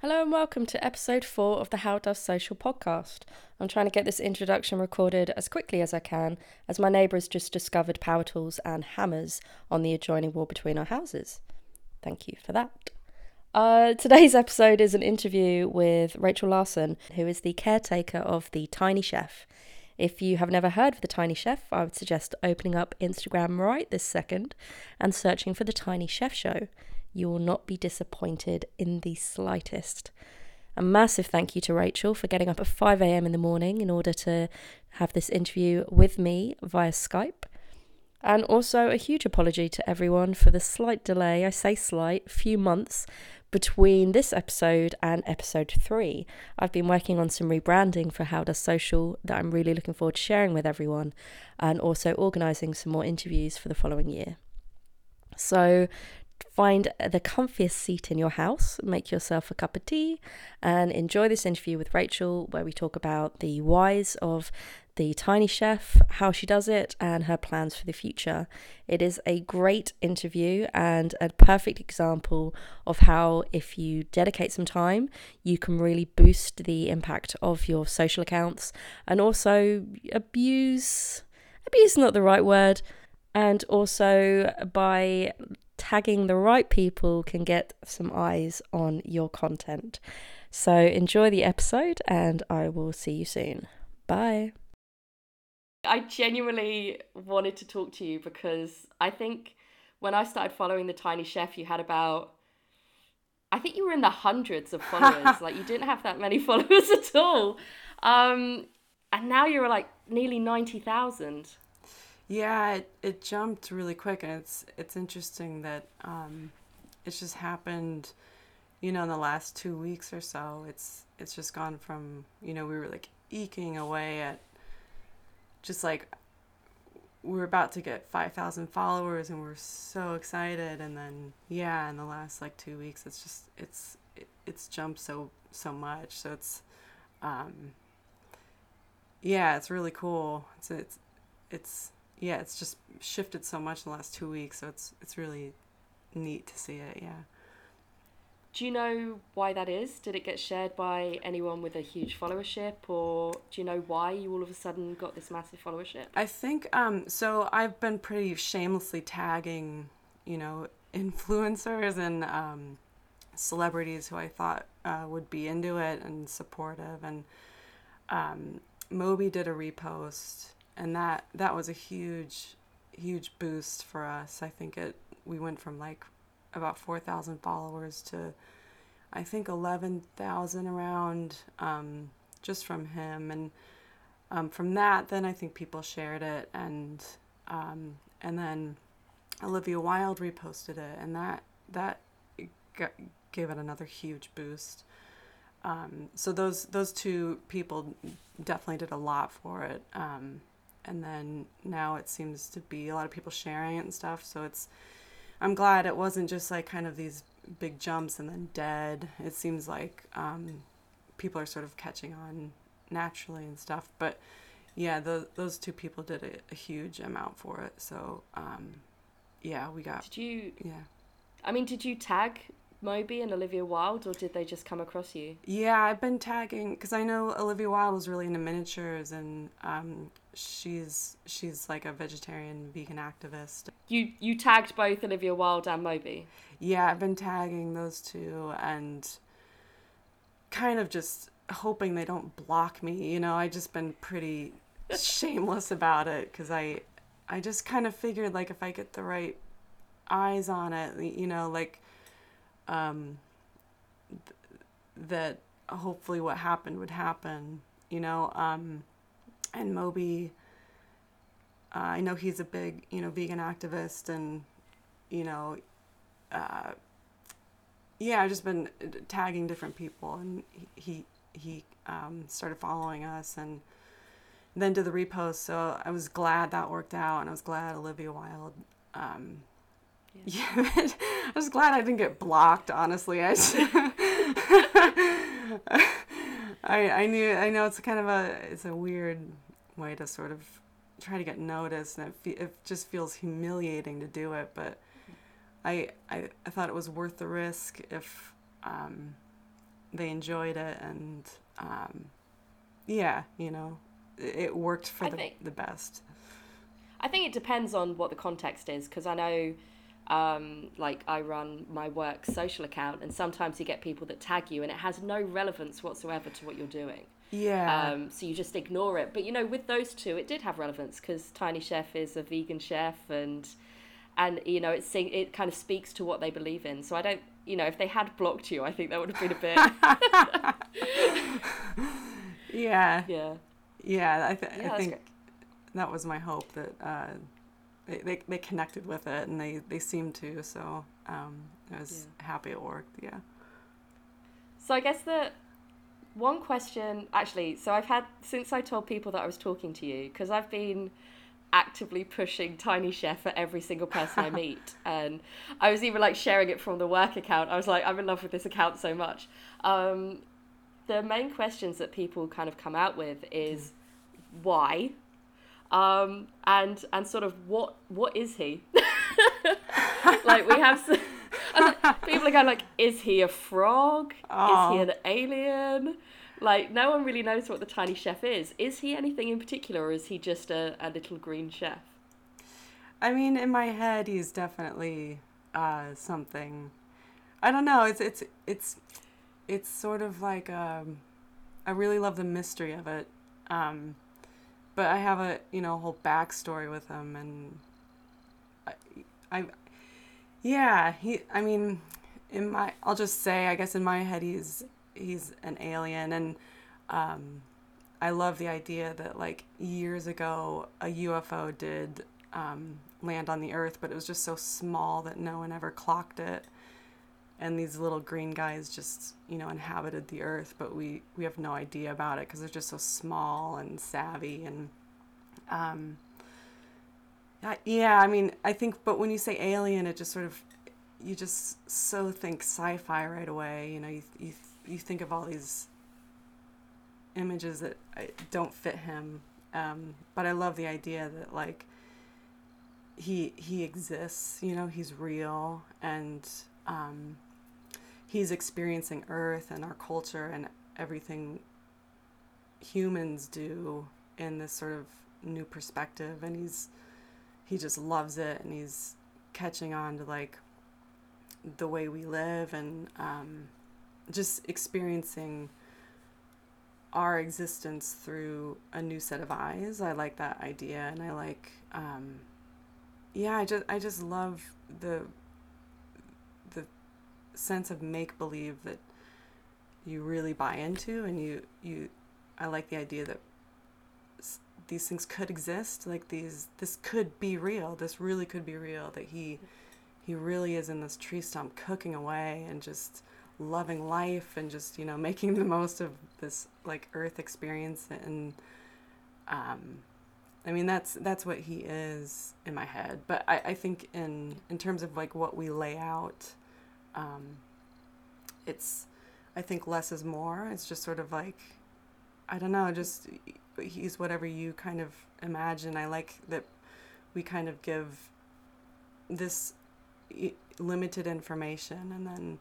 Hello and welcome to episode four of the How Does Social podcast. I'm trying to get this introduction recorded as quickly as I can, as my neighbour has just discovered power tools and hammers on the adjoining wall between our houses. Thank you for that. Uh, today's episode is an interview with Rachel Larson, who is the caretaker of the Tiny Chef. If you have never heard of the Tiny Chef, I would suggest opening up Instagram right this second and searching for the Tiny Chef Show you will not be disappointed in the slightest. A massive thank you to Rachel for getting up at 5 a.m. in the morning in order to have this interview with me via Skype. And also a huge apology to everyone for the slight delay, I say slight, few months between this episode and episode three. I've been working on some rebranding for How Does Social that I'm really looking forward to sharing with everyone, and also organising some more interviews for the following year. So, find the comfiest seat in your house, make yourself a cup of tea, and enjoy this interview with Rachel, where we talk about the whys of the tiny chef, how she does it, and her plans for the future. It is a great interview and a perfect example of how, if you dedicate some time, you can really boost the impact of your social accounts and also abuse. Abuse is not the right word. And also by tagging the right people can get some eyes on your content. So enjoy the episode and I will see you soon. Bye. I genuinely wanted to talk to you because I think when I started following the Tiny Chef, you had about I think you were in the hundreds of followers. like you didn't have that many followers at all. Um, and now you're like nearly 90,000. Yeah, it, it jumped really quick, and it's it's interesting that um, it's just happened, you know, in the last two weeks or so. It's it's just gone from you know we were like eking away at just like we are about to get 5000 followers and we're so excited. And then yeah in the last like two weeks it's just it's it, it's jumped so so much. So it's um yeah it's really cool. It's it's it's yeah, it's just shifted so much in the last two weeks. So it's it's really neat to see it. Yeah. Do you know why that is? Did it get shared by anyone with a huge followership, or do you know why you all of a sudden got this massive followership? I think um, so. I've been pretty shamelessly tagging, you know, influencers and um, celebrities who I thought uh, would be into it and supportive, and um, Moby did a repost and that that was a huge huge boost for us. I think it we went from like about 4,000 followers to I think 11,000 around um, just from him and um, from that then I think people shared it and um, and then Olivia Wilde reposted it and that that got, gave it another huge boost. Um, so those those two people definitely did a lot for it. Um, and then now it seems to be a lot of people sharing it and stuff so it's i'm glad it wasn't just like kind of these big jumps and then dead. It seems like um, people are sort of catching on naturally and stuff but yeah the, those two people did a, a huge amount for it so um, yeah we got did you yeah. I mean did you tag Moby and Olivia Wilde, or did they just come across you? Yeah, I've been tagging because I know Olivia Wilde was really into miniatures, and um, she's she's like a vegetarian vegan activist. You you tagged both Olivia Wilde and Moby. Yeah, I've been tagging those two and kind of just hoping they don't block me. You know, I just been pretty shameless about it because I I just kind of figured like if I get the right eyes on it, you know, like um, th- that hopefully what happened would happen. You know, um, and Moby. Uh, I know he's a big, you know, vegan activist, and you know, uh, yeah, I've just been tagging different people, and he he um, started following us, and then did the repost. So I was glad that worked out, and I was glad Olivia Wilde. Um, yeah, yeah I was glad I didn't get blocked. Honestly, I. I, I knew I know it's kind of a it's a weird way to sort of try to get noticed and it, fe- it just feels humiliating to do it but I, I I thought it was worth the risk if um they enjoyed it and um, yeah, you know, it, it worked for I the, think- the best. I think it depends on what the context is because I know, um, like, I run my work social account, and sometimes you get people that tag you, and it has no relevance whatsoever to what you're doing. Yeah. Um, so you just ignore it. But you know, with those two, it did have relevance because Tiny Chef is a vegan chef, and and you know, it sing it kind of speaks to what they believe in. So I don't, you know, if they had blocked you, I think that would have been a bit, yeah. yeah, Yeah. I, th- yeah, I think great. that was my hope that uh, they, they, they connected with it and they, they seemed to. So um, I was happy it worked. Yeah. So I guess the one question, actually, so I've had since I told people that I was talking to you because I've been actively pushing Tiny Chef for every single person I meet, and I was even like sharing it from the work account. I was like, I'm in love with this account so much. Um, the main questions that people kind of come out with is why, um, and and sort of what what is he? like we have. s I was like, people are going like, is he a frog? Is he an alien? Like, no one really knows what the tiny chef is. Is he anything in particular, or is he just a, a little green chef? I mean, in my head, he's definitely uh, something. I don't know. It's it's it's it's sort of like um, I really love the mystery of it, um, but I have a you know whole backstory with him, and I, I yeah he. I mean, in my I'll just say I guess in my head he's he's an alien, and um, I love the idea that like years ago a UFO did um, land on the Earth, but it was just so small that no one ever clocked it. And these little green guys just you know inhabited the Earth, but we we have no idea about it because they're just so small and savvy and. Um, yeah, I mean, I think, but when you say alien, it just sort of, you just so think sci-fi right away. You know, you you you think of all these images that uh, don't fit him. Um, but I love the idea that like he he exists. You know, he's real and um, he's experiencing Earth and our culture and everything humans do in this sort of new perspective. And he's he just loves it and he's catching on to like the way we live and um, just experiencing our existence through a new set of eyes. I like that idea, and I like, um, yeah, I just I just love the the sense of make believe that you really buy into, and you you I like the idea that s- these things could exist, like these this could be real. This really could be real. That he he really is in this tree stump cooking away and just loving life and just you know making the most of this like earth experience and um i mean that's that's what he is in my head but i, I think in in terms of like what we lay out um it's i think less is more. It's just sort of like i don't know just he's whatever you kind of imagine. I like that we kind of give this limited information and then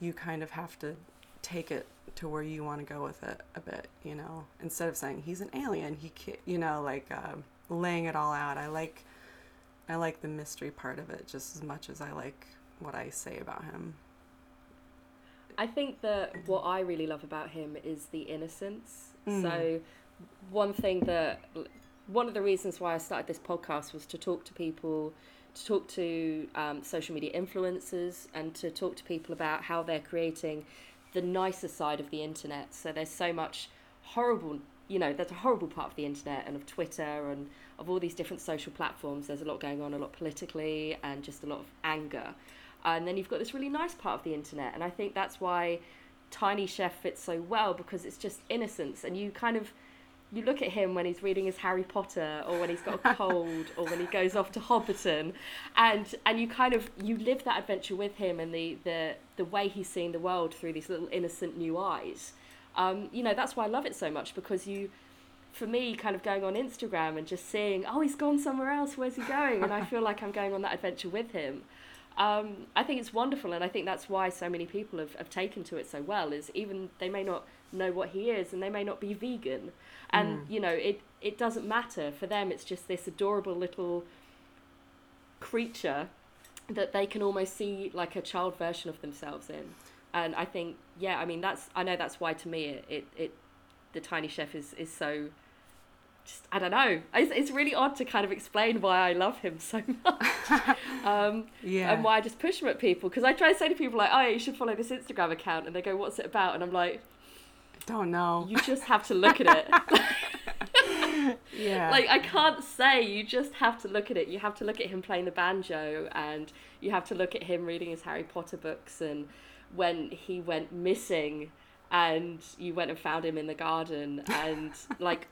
you kind of have to take it to where you want to go with it a bit you know? Instead of saying he's an alien. He ca you know like um laying it all out. I like i like the mystery part of it just as much as i like what i say about him I think that what I really love about him is the innocence. Mm. So, one thing that one of the reasons why I started this podcast was to talk to people, to talk to um, social media influencers, and to talk to people about how they're creating the nicer side of the internet. So there's so much horrible, you know, there's a horrible part of the internet and of Twitter and of all these different social platforms. There's a lot going on, a lot politically, and just a lot of anger. And then you've got this really nice part of the internet, and I think that's why Tiny Chef fits so well because it's just innocence, and you kind of you look at him when he's reading his Harry Potter or when he's got a cold or when he goes off to Hobbiton and and you kind of you live that adventure with him and the the the way he's seeing the world through these little innocent new eyes. Um, you know that's why I love it so much because you for me kind of going on Instagram and just seeing oh he's gone somewhere else where's he going? And I feel like I'm going on that adventure with him um, I think it's wonderful, and I think that's why so many people have, have taken to it so well. Is even they may not know what he is, and they may not be vegan, and mm. you know it it doesn't matter for them. It's just this adorable little creature that they can almost see like a child version of themselves in, and I think yeah, I mean that's I know that's why to me it it, it the tiny chef is is so just I don't know. It's, it's really odd to kind of explain why I love him so much. um, yeah. And why I just push him at people because I try to say to people like, "Oh, you should follow this Instagram account," and they go, "What's it about?" And I'm like, "Don't know." You just have to look at it. yeah. Like I can't say. You just have to look at it. You have to look at him playing the banjo, and you have to look at him reading his Harry Potter books, and when he went missing and you went and found him in the garden and like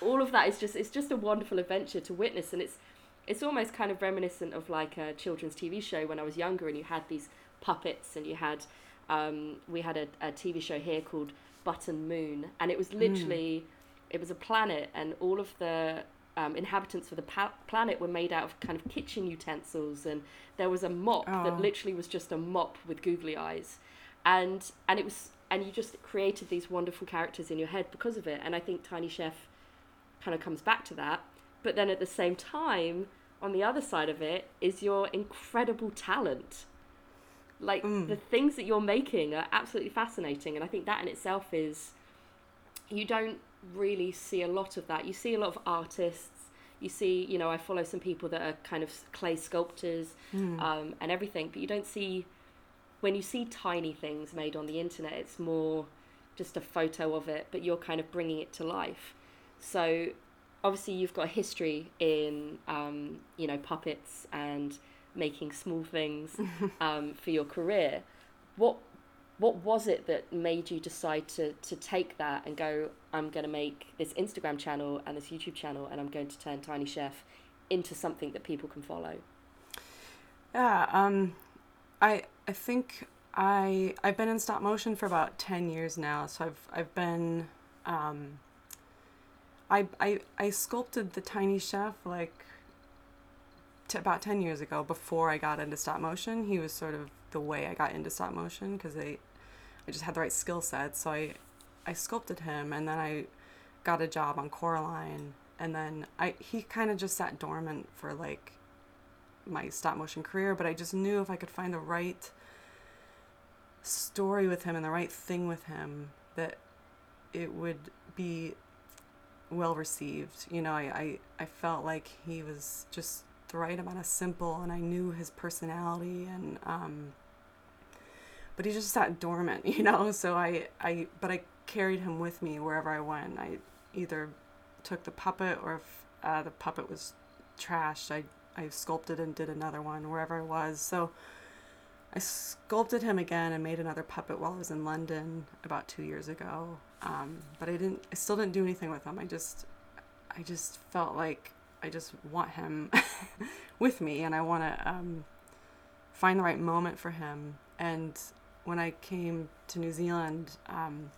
all of that is just it's just a wonderful adventure to witness, and it's it's almost kind of reminiscent of like a children's TV show when I was younger, and you had these puppets, and you had um, we had a, a TV show here called Button Moon, and it was hmm. literally mm. it was a planet, and all of the um, inhabitants of the pa- planet were made out of kind of kitchen utensils, and there was a mop oh. that literally was just a mop with googly eyes, and and it was and you just created these wonderful characters in your head because of it. And I think Tiny Chef kind of comes back to that. But then at the same time, on the other side of it is your incredible talent. Like mm. the things that you're making are absolutely fascinating, and I think that in itself is you don't really see a lot of that. You see a lot of artists. You see, you know, I follow some people that are kind of clay sculptors mm. um, and everything, but you don't see when you see tiny things made on the internet. It's more just a photo of it, but you're kind of bringing it to life. So obviously you've got a history in um, you know puppets and making small things um, for your career. What what was it that made you decide to to take that and go? I'm going to make this Instagram channel and this YouTube channel, and I'm going to turn Tiny Chef into something that people can follow. Yeah, um, I I think I I've been in stop motion for about ten years now, so I've I've been um, I, I, I sculpted the tiny chef like t- about 10 years ago before I got into stop motion. He was sort of the way I got into stop motion because I, I just had the right skill set. So I, I sculpted him and then I got a job on Coraline. And then I he kind of just sat dormant for like my stop motion career, but I just knew if I could find the right story with him and the right thing with him that it would be well received. You know, I, I, I felt like he was just the right amount of simple and I knew his personality and um but he just sat dormant, you know. So I, I but I carried him with me wherever I went. I either took the puppet or if uh, the puppet was trashed, I I sculpted and did another one wherever I was. So I sculpted him again and made another puppet while I was in London about two years ago. Um, but I didn't. I still didn't do anything with him. I just, I just felt like I just want him with me, and I want to um, find the right moment for him. And when I came to New Zealand um,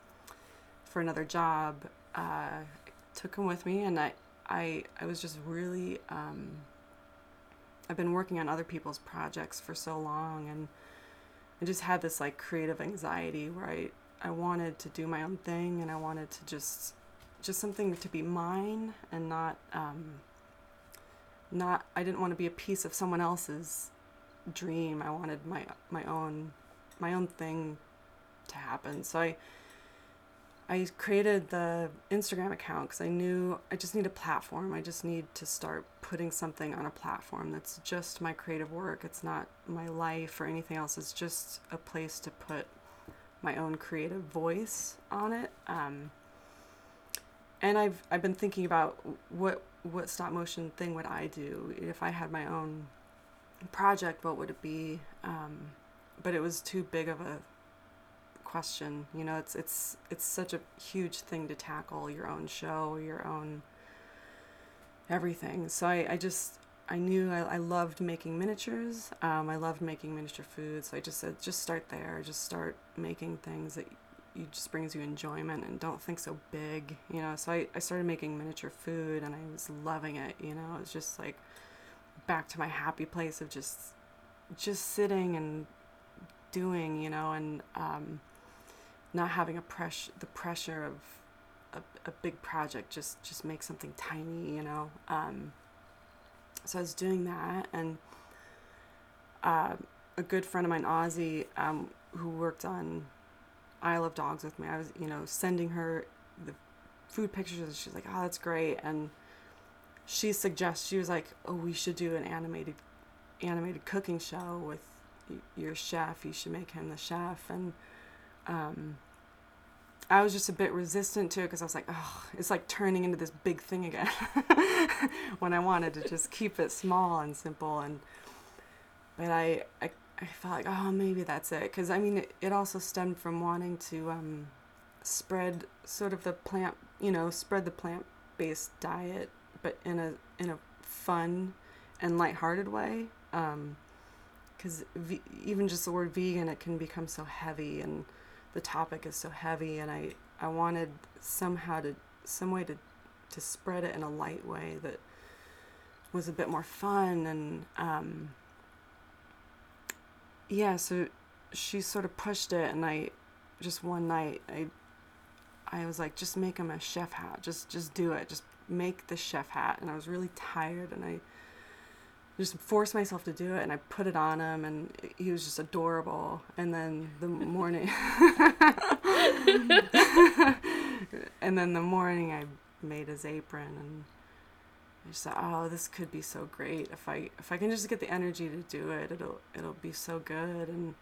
for another job, uh, I took him with me, and I, I, I was just really. Um, I've been working on other people's projects for so long, and I just had this like creative anxiety where I I wanted to do my own thing and I wanted to just just something to be mine and not um not I didn't want to be a piece of someone else's dream. I wanted my my own my own thing to happen. So I I created the Instagram account because I knew I just need a platform. I just need to start putting something on a platform that's just my creative work. It's not my life or anything else. It's just a place to put my own creative voice on it. Um, and I've I've been thinking about what what stop motion thing would I do if I had my own project? What would it be? Um, but it was too big of a question. You know, it's it's it's such a huge thing to tackle your own show, your own everything. So I, I just I knew I, I loved making miniatures. Um, I loved making miniature food. So I just said, just start there. Just start making things that you just brings you enjoyment and don't think so big. You know. So I, I started making miniature food and I was loving it. You know, it was just like back to my happy place of just just sitting and doing, you know, and um, not having a pressure, the pressure of a, a big project. Just just make something tiny, you know. Um, so I was doing that, and uh, a good friend of mine, Ozzy, um, who worked on Isle of Dogs with me. I was, you know, sending her the food pictures, she's like, "Oh, that's great," and she suggests she was like, "Oh, we should do an animated animated cooking show with your chef. You should make him the chef." And um, I was just a bit resistant to it because I was like, "Oh, it's like turning into this big thing again." when I wanted to just keep it small and simple, and but I I, I felt like, oh, maybe that's it because I mean, it, it also stemmed from wanting to um, spread sort of the plant, you know, spread the plant based diet but in a in a fun and lighthearted way. Because um, even just the word vegan, it can become so heavy, and the topic is so heavy. And I I wanted somehow to some way to to spread it in a light way that was a bit more fun and um, yeah. So she sort of pushed it, and I just one night I I was like, just make him a chef hat. Just just do it. Just make the chef hat and I was really tired and I just forced myself to do it and I put it on him and he was just adorable. And then the morning and then the morning I made his apron and I just thought oh this could be so great. If I if I can just get the energy to do it it'll it'll be so good. And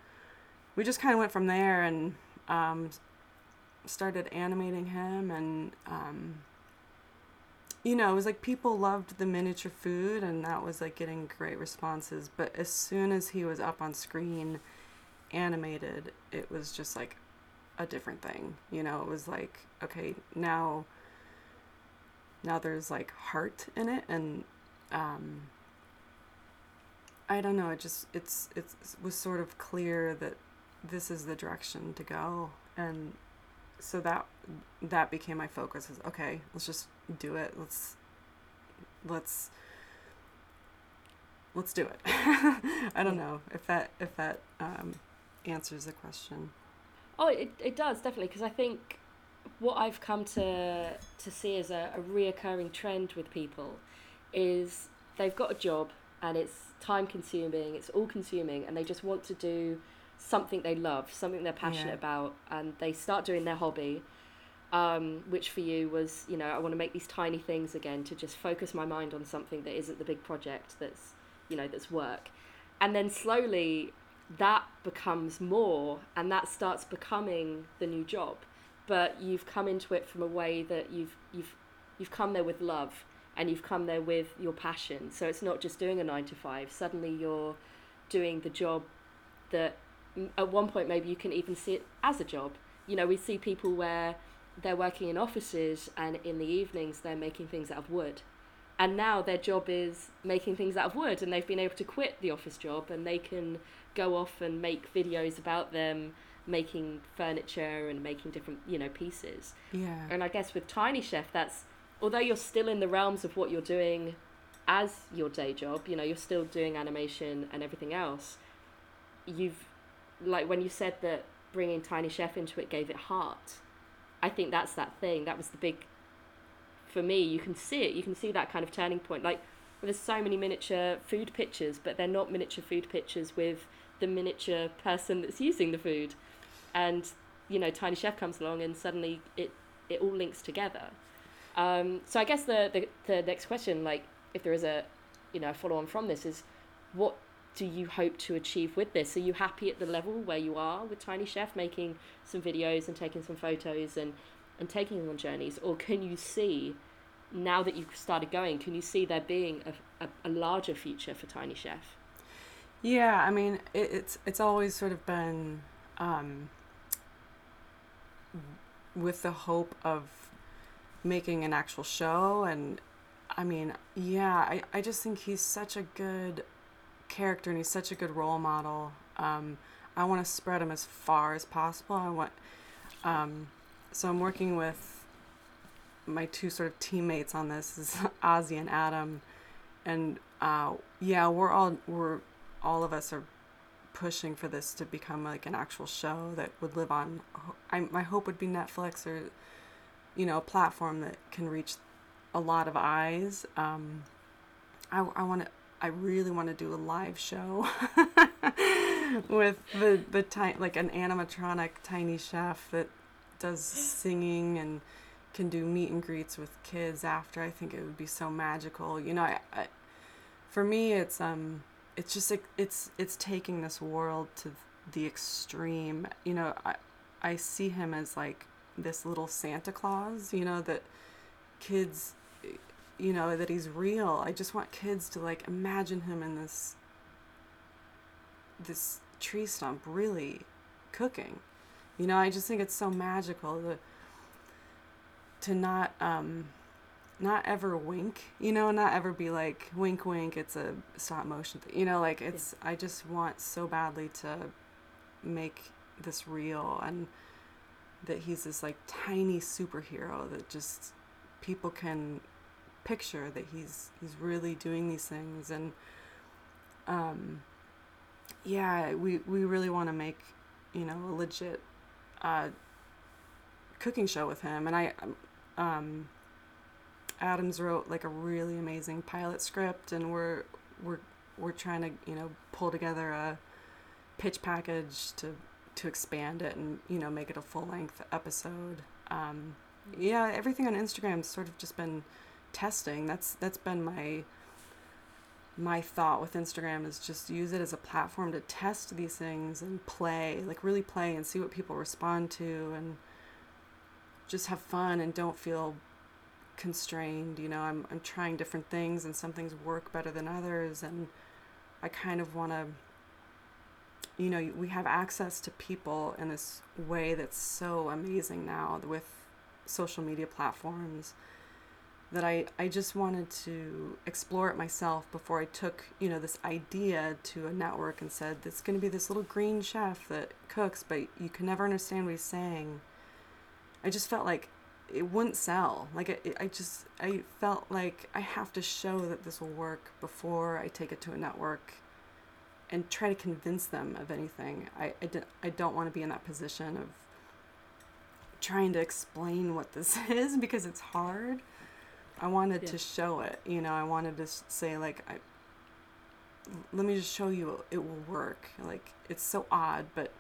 we just kind of went from there and um, started animating him and um, you know, it was like people loved the miniature food and that was like getting great responses. But as soon as he was up on screen animated, it was just like a different thing. You know, it was like, okay, now now there's like heart in it and um I don't know, it just it's it's it was sort of clear that this is the direction to go and so that that became my focus is okay let's just do it let's let's let's do it. I don't know if that if that um, answers the question. Oh it, it does definitely because i think what i've come to to see as a, a reoccurring trend with people is they've got a job and it's time consuming it's all consuming and they just want to do something they love something they're passionate yeah. about and they start doing their hobby um, which for you was, you know, I want to make these tiny things again to just focus my mind on something that isn't the big project that's, you know, that's work. And then slowly that becomes more and that starts becoming the new job. But you've come into it from a way that you've, you've, you've come there with love and you've come there with your passion. So it's not just doing a nine to five. Suddenly you're doing the job that at one point maybe you can even see it as a job. You know, we see people where they're working in offices and in the evenings they're making things out of wood. And now their job is making things out of wood and they've been able to quit the office job and they can go off and make videos about them making furniture and making different, you know, pieces. Yeah. And I guess with Tiny Chef that's although you're still in the realms of what you're doing as your day job, you know, you're still doing animation and everything else. You've like when you said that bringing Tiny Chef into it gave it heart I think that's that thing. That was the big, for me, you can see it. You can see that kind of turning point. Like, there's so many miniature food pictures, but they're not miniature food pictures with the miniature person that's using the food. And, you know, Tiny Chef comes along and suddenly it, it all links together. Um, so I guess the, the, the next question, like, if there is a, you know, follow on from this is what do you hope to achieve with this? Are you happy at the level where you are with Tiny Chef, making some videos and taking some photos and, and taking them on journeys? Or can you see, now that you've started going, can you see there being a, a, a larger future for Tiny Chef? Yeah, I mean, it, it's it's always sort of been um, with the hope of making an actual show, and I mean, yeah, I, I just think he's such a good character and he's such a good role model. Um, I want to spread him as far as possible. I want, um, so I'm working with my two sort of teammates on this is Ozzy and Adam, and uh, yeah, we're all we're all of us are pushing for this to become like an actual show that would live on. I, my hope would be Netflix or, you know, a platform that can reach a lot of eyes. Um, I, I want to. I really want to do a live show with the the ti- like an animatronic tiny chef that does singing and can do meet and greets with kids after. I think it would be so magical. You know, I, I for me it's um it's just like it's it's taking this world to the extreme. You know, I I see him as like this little Santa Claus, you know, that kids you know, that he's real. I just want kids to like imagine him in this this tree stump really cooking. You know, I just think it's so magical to to not um not ever wink, you know, not ever be like wink wink, it's a stop motion thing. You know, like it's yeah. I just want so badly to make this real and that he's this like tiny superhero that just people can picture that he's he's really doing these things. And um yeah we we really want to make you know a legit uh cooking show with him. And i um adams wrote like a really amazing pilot script and we're we're we're trying to you know pull together a pitch package to to expand it and you know make it a full length episode. Um yeah everything on instagram's sort of just been testing. That's that's been my my thought with Instagram is just use it as a platform to test these things and play, like really play and see what people respond to and just have fun and don't feel constrained. You know, I'm I'm trying different things and some things work better than others and I kind of want to you know, we have access to people in this way that's so amazing now with social media platforms that I, I just wanted to explore it myself before I took, you know, this idea to a network and said, it's going to be this little green chef that cooks, but you can never understand what he's saying. I just felt like it wouldn't sell. Like, it, I just, I felt like I have to show that this will work before I take it to a network and try to convince them of anything. I, I, d- I don't want to be in that position of trying to explain what this is because it's hard I wanted yeah. to show it. You know, I wanted to say like, I, let me just show you it will work. Like it's so odd, but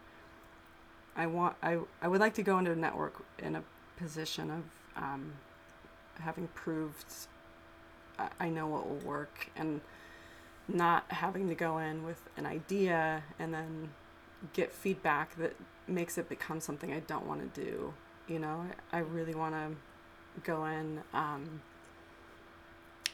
I want I I would like to go into a network in a position of um, having proved I, I know what will work and not having to go in with an idea and then get feedback that makes it become something I don't want to do. You know, I, I really want to go in um,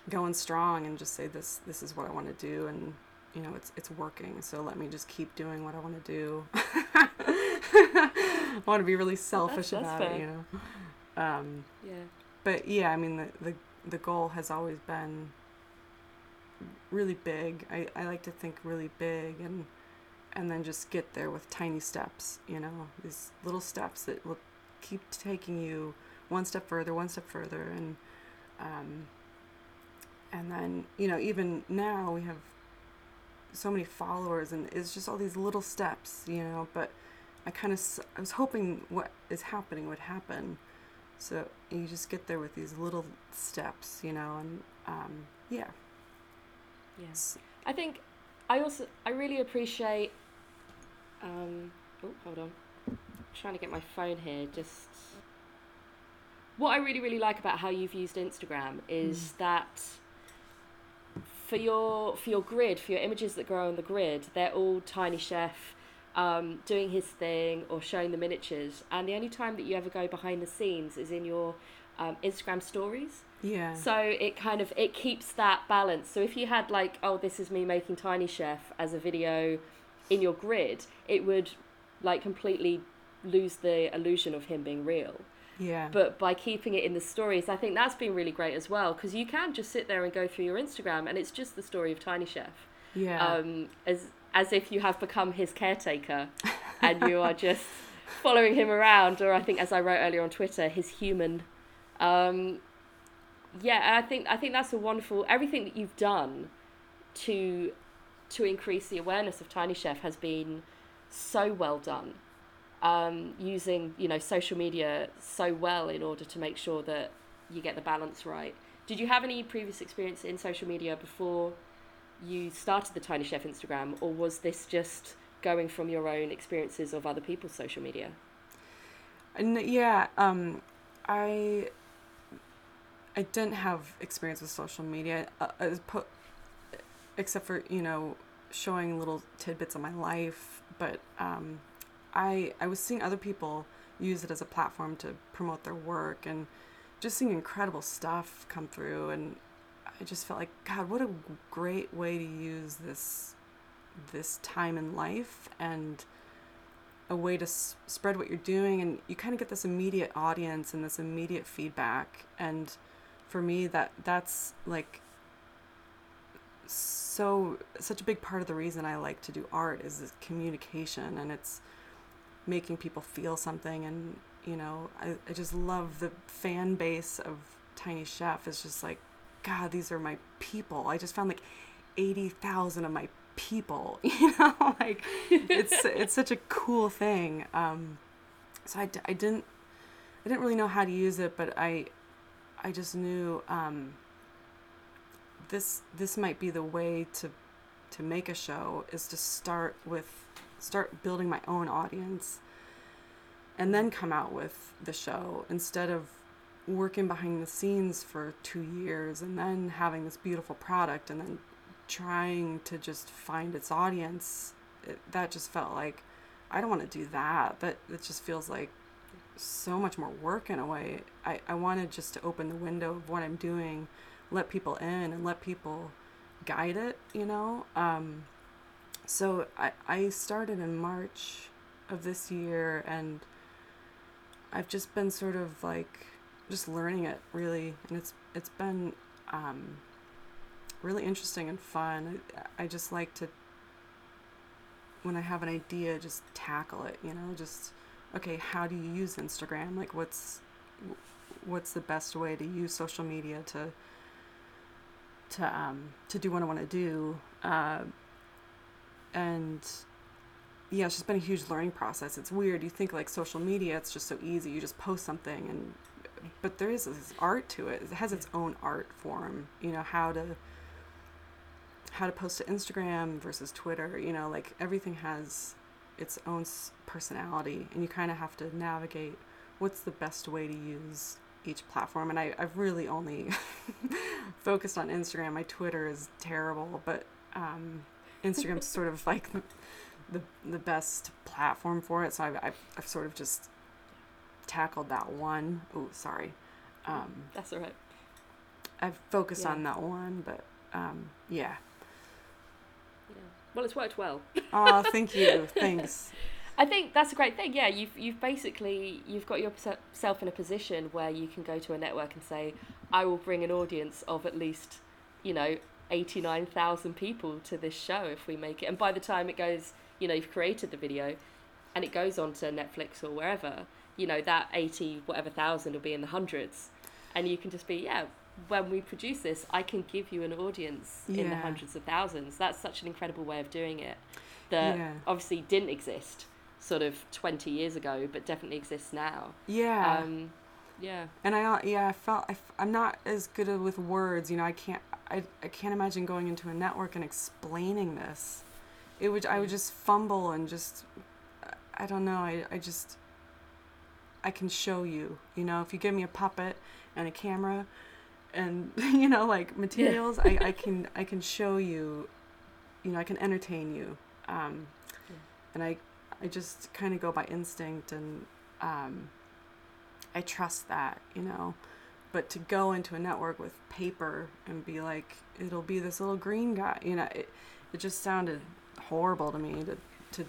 going strong and just say this this is what I want to do and you know it's it's working so let me just keep doing what I want to do. I want to be really selfish that's, that's about fair. it you know? Um, yeah. but yeah I mean the, the the goal has always been really big. I, I like to think really big and and then just get there with tiny steps you know? These little steps that will keep taking you one step further one step further and um, and then you know even now we have so many followers and it's just all these little steps you know but i kind of i was hoping what is happening would happen. So you just get there with these little steps you know and um, yeah. Yes i think i also i really appreciate um, oh hold on. I'm trying to get my phone here just what i really really like about how you've used instagram is mm. that for your for your grid, for your images that grow on the grid, they're all Tiny Chef um, doing his thing or showing the miniatures. And the only time that you ever go behind the scenes is in your um, Instagram stories. Yeah. So it kind of it keeps that balance. So if you had like, oh, this is me making Tiny Chef as a video in your grid, it would like completely lose the illusion of him being real. Yeah. But by keeping it in the stories, I think that's been really great as well because you can just sit there and go through your Instagram and it's just the story of Tiny Chef. Yeah. Um, as as if you have become his caretaker and you are just following him around, or I think as I wrote earlier on Twitter, his human. Um, yeah, I think I think that's a wonderful everything that you've done to to increase the awareness of Tiny Chef has been so well done. Um, using you know social media so well in order to make sure that you get the balance right. Did you have any previous experience in social media before you started the Tiny Chef Instagram, or was this just going from your own experiences of other people's social media? And yeah, um, I I didn't have experience with social media, uh, except for you know showing little tidbits of my life. But um, I I was seeing other people use it as a platform to promote their work and just seeing incredible stuff come through and I just felt like God, what a great way to use this this time in life and a way to s- spread what you're doing and you kind of get this immediate audience and this immediate feedback. And for me that that's like so such a big part of the reason I like to do art is this communication and it's making people feel something and you know I, I just love the fan base of Tiny Chef it's just like God these are my people. I just found like 80,000 of my people you know like it's it's such a cool thing. Um so I, I didn't I didn't really know how to use it but I I just knew um this this might be the way to to make a show is to start with start building my own audience and then come out with the show instead of working behind the scenes for 2 years and then having this beautiful product and then trying to just find its audience it, that just felt like I don't want to do that. That it just feels like so much more work in a way. I, I wanted just to open the window of what I'm doing let people in and let people guide it you know? Um, so I, I started in march of this year and i've just been sort of like just learning it really. And it's it's been um, really interesting and fun. I, I just like to when i have an idea just tackle it you know just okay how do you use instagram? Like what's what's the best way to use social media to to um, to do what I want to do, uh, and yeah, it's just been a huge learning process. It's weird. You think like social media, it's just so easy. You just post something, and but there is this art to it. It has its own art form. You know how to how to post to Instagram versus Twitter. You know, like everything has its own personality, and you kind of have to navigate what's the best way to use each platform and I, I've really only focused on Instagram. My Twitter is terrible, but um, Instagram's sort of like the, the, the best platform for it. So I've, I've, I've sort of just tackled that one. Oh, sorry. Um, That's all right. I've focused yeah. on that one, but um, yeah. yeah. Well, it's worked well. oh, thank you. Thanks. I think that's a great thing. Yeah, you've you've basically you've got yourself in a position where you can go to a network and say, I will bring an audience of at least, you know, eighty nine thousand people to this show if we make it. And by the time it goes, you know, you've created the video, and it goes on to Netflix or wherever, you know, that eighty whatever thousand will be in the hundreds, and you can just be yeah. When we produce this, I can give you an audience yeah. in the hundreds of thousands. That's such an incredible way of doing it that yeah. obviously didn't exist sort of 20 years ago, but definitely exists now. Yeah. Um, yeah. And I, yeah, I felt, I, I'm not as good with words, you know, I can't, I, I can't imagine going into a network and explaining this. It would, I would just fumble and just, I don't know, I, I just, I can show you, you know, if you give me a puppet and a camera and, you know, like materials, yeah. I, I can, I can show you, you know, I can entertain you. Um, yeah. and I, I just kind of go by instinct and um, I trust that, you know. But to go into a network with paper and be like, it'll be this little green guy, you know, it, it just sounded horrible to me to to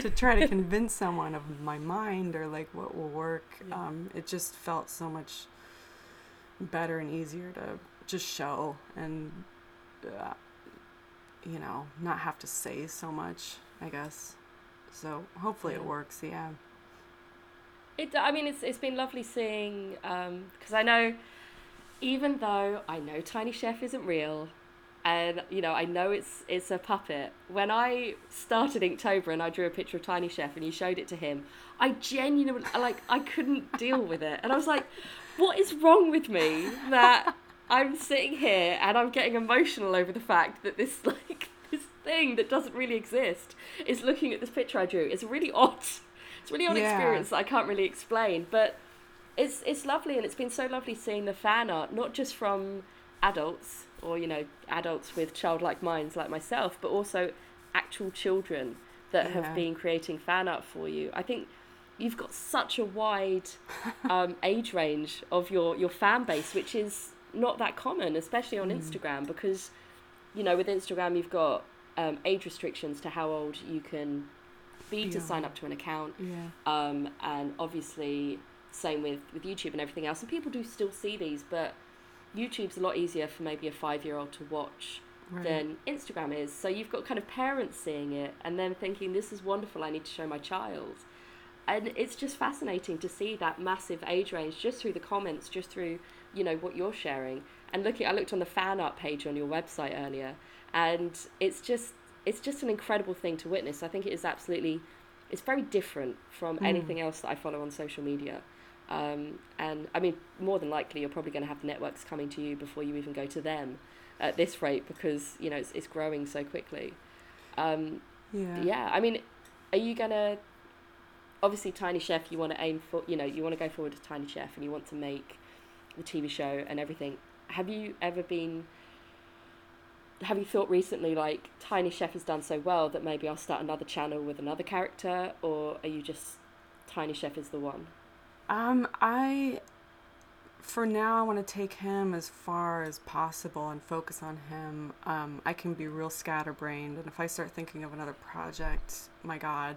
to try to convince someone of my mind or like what will work. Um, it just felt so much better and easier to just show and uh, you know, not have to say so much, I guess. So hopefully yeah. it works, yeah. It, I mean, it's, it's been lovely seeing, because um, I know, even though I know Tiny Chef isn't real, and you know I know it's it's a puppet. When I started Inktober and I drew a picture of Tiny Chef and you showed it to him, I genuinely like I couldn't deal with it, and I was like, "What is wrong with me that I'm sitting here and I'm getting emotional over the fact that this like this thing that doesn't really exist is looking at this picture I drew. It's really odd. It's really odd Yeah. experience that I can't really explain, but it's it's lovely and it's been so lovely seeing the fan art, not just from adults or you know adults with childlike minds like myself, but also actual children that Yeah. have been creating fan art for you. I think you've got such a wide um, age range of your your fan base, which is not that common, especially on Mm. Instagram, because you know with Instagram you've got um, age restrictions to how old you can be to sign up to an account Yeah. um, and obviously same with, with YouTube and everything else. And people do still see these, but YouTube's a lot easier for maybe a five year old to watch Right. than Instagram is. So you've got kind of parents seeing it and then thinking, this is wonderful, I need to show my child. And it's just fascinating to see that massive age range just through the comments, just through, you know, what you're sharing. And looking, I looked on the fan art page on your website earlier, and it's just, it's just an incredible thing to witness. I think it is absolutely, it's very different from Mm. anything else that I follow on social media. Um, and I mean, more than likely, you're probably going to have networks coming to you before you even go to them at this rate because you know it's, it's growing so quickly. Um, yeah. yeah, I mean, are you gonna? Obviously, Tiny Chef, you want to aim for, you know, you want to go forward to Tiny Chef, and you want to make the TV show and everything. Have you ever been? Have you thought recently, like Tiny Chef has done so well that maybe I'll start another channel with another character, or are you just Tiny Chef is the one? Um, I, for now, I want to take him as far as possible and focus on him. Um, I can be real scatterbrained, and if I start thinking of another project, my God,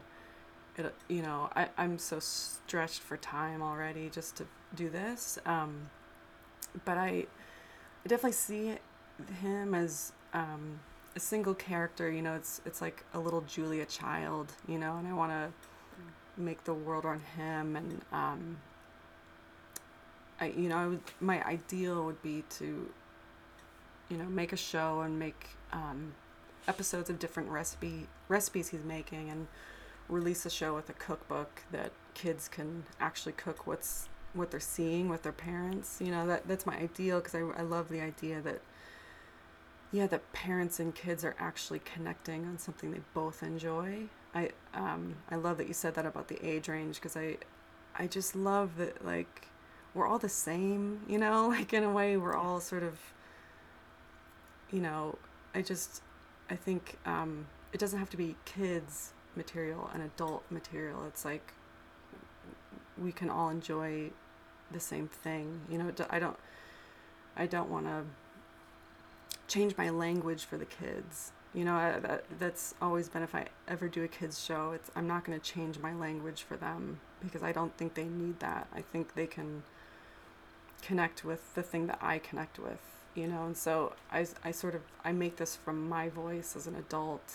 it, you know, I, I'm so stretched for time already just to do this. Um, but I, I definitely see him as um, a single character. You know, it's it's like a little Julia Child. You know, and I want to make the world on him and um I you know I would, my ideal would be to you know make a show and make um episodes of different recipe recipes he's making and release a show with a cookbook that kids can actually cook what's what they're seeing with their parents you know that that's my ideal because I, I love the idea that yeah that parents and kids are actually connecting on something they both enjoy. I um i love that you said that about the age range because i i just love that like we're all the same you know? Like in a way we're all sort of you know i just i think um it doesn't have to be kids material and adult material. It's like we can all enjoy the same thing you know? I don't i don't want to change my language for the kids. You know I, that that's always been if i ever do a kids show it's i'm not going to change my language for them because i don't think they need that. I think they can connect with the thing that i connect with you know? And so i, I sort of i make this from my voice as an adult